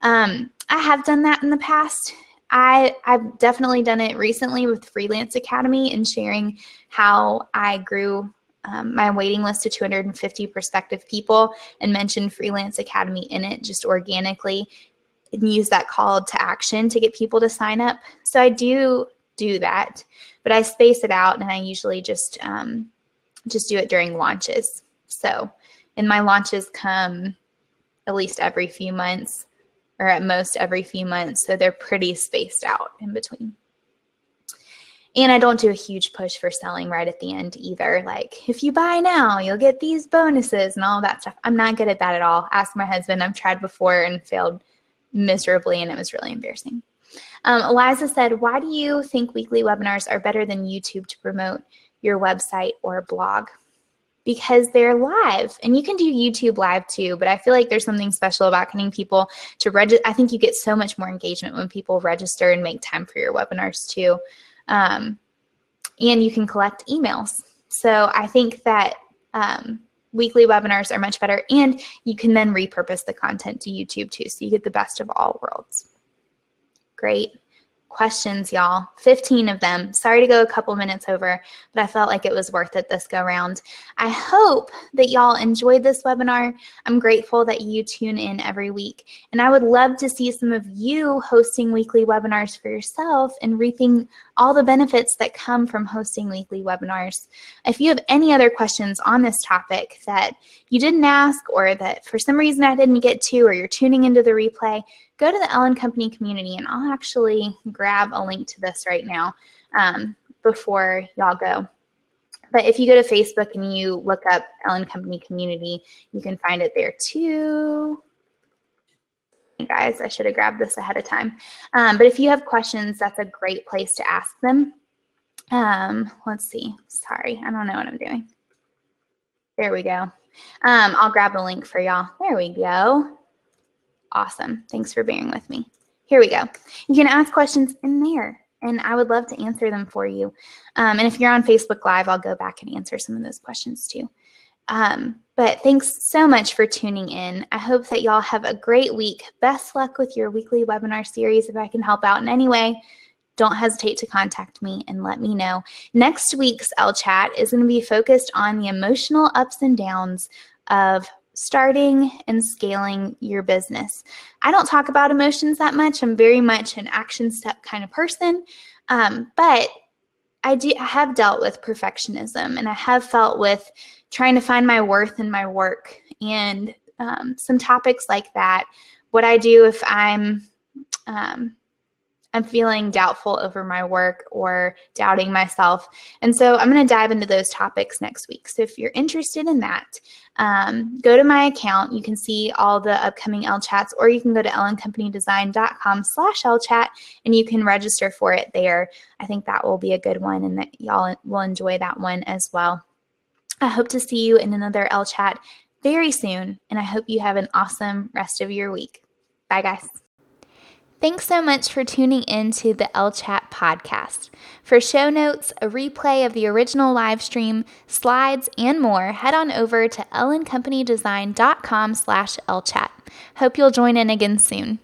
Um, I have done that in the past. I, I've definitely done it recently with Freelance Academy and sharing how I grew um, my waiting list to 250 prospective people and mentioned Freelance Academy in it just organically and use that call to action to get people to sign up. So I do do that but I space it out and I usually just um, just do it during launches. So, and my launches come at least every few months or at most every few months. So they're pretty spaced out in between. And I don't do a huge push for selling right at the end either. Like, if you buy now, you'll get these bonuses and all that stuff. I'm not good at that at all. Ask my husband. I've tried before and failed miserably, and it was really embarrassing. Um, Eliza said, why do you think weekly webinars are better than YouTube to promote your website or blog? Because they're live and you can do YouTube live too, but I feel like there's something special about getting people to register. I think you get so much more engagement when people register and make time for your webinars too. Um, and you can collect emails. So I think that um, weekly webinars are much better and you can then repurpose the content to YouTube too. So you get the best of all worlds. Great questions, y'all. 15 of them. Sorry to go a couple minutes over, but I felt like it was worth it this go round. I hope that y'all enjoyed this webinar. I'm grateful that you tune in every week. And I would love to see some of you hosting weekly webinars for yourself and reaping all the benefits that come from hosting weekly webinars. If you have any other questions on this topic that you didn't ask or that for some reason I didn't get to or you're tuning into the replay, go to the Elle & Company community and I'll actually grab a link to this right now um, before y'all go. But if you go to Facebook and you look up Elle & Company community, you can find it there too. Guys, I should have grabbed this ahead of time. Um, but if you have questions, that's a great place to ask them. Um, let's see. Sorry, I don't know what I'm doing. There we go. Um, I'll grab a link for y'all. There we go. Awesome. Thanks for bearing with me. Here we go. You can ask questions in there, and I would love to answer them for you. Um, and if you're on Facebook Live, I'll go back and answer some of those questions too. Um, but thanks so much for tuning in. I hope that y'all have a great week. Best luck with your weekly webinar series. If I can help out in any way, don't hesitate to contact me and let me know. Next week's Ellechat is going to be focused on the emotional ups and downs of starting and scaling your business. I don't talk about emotions that much. I'm very much an action step kind of person. Um, but I do I have dealt with perfectionism and I have felt with trying to find my worth in my work and um, some topics like that. What I do if I'm um, I'm feeling doubtful over my work or doubting myself. And so I'm going to dive into those topics next week. So if you're interested in that, um, go to my account. You can see all the upcoming Ellechats, or you can go to elleandcompanydesign.com slash ellechat and you can register for it there. I think that will be a good one and that y'all will enjoy that one as well. I hope to see you in another Ellechat very soon, and I hope you have an awesome rest of your week. Bye, guys. Thanks so much for tuning in to the Ellechat podcast. For show notes, a replay of the original live stream, slides, and more, head on over to elleandcompanydesign.com slash ellechat. Hope you'll join in again soon.